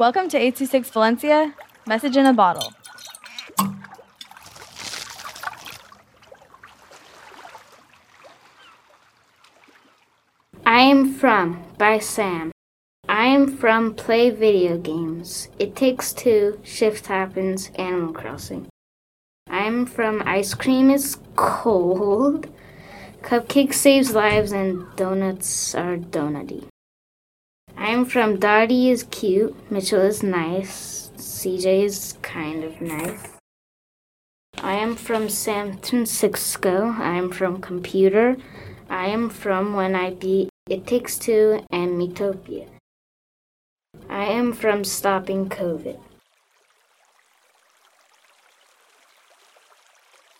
Welcome to 826 Valencia, message in a bottle. I am from by Sam. I am from play video games. It takes two, shift happens, Animal Crossing. I am from ice cream is cold, cupcake saves lives, and donuts are donutty. I am from Dottie is cute, Mitchell is nice, CJ is kind of nice. I am from San Francisco. I am from computer. I am from when I beat It Takes Two and Metopia. I am from stopping COVID.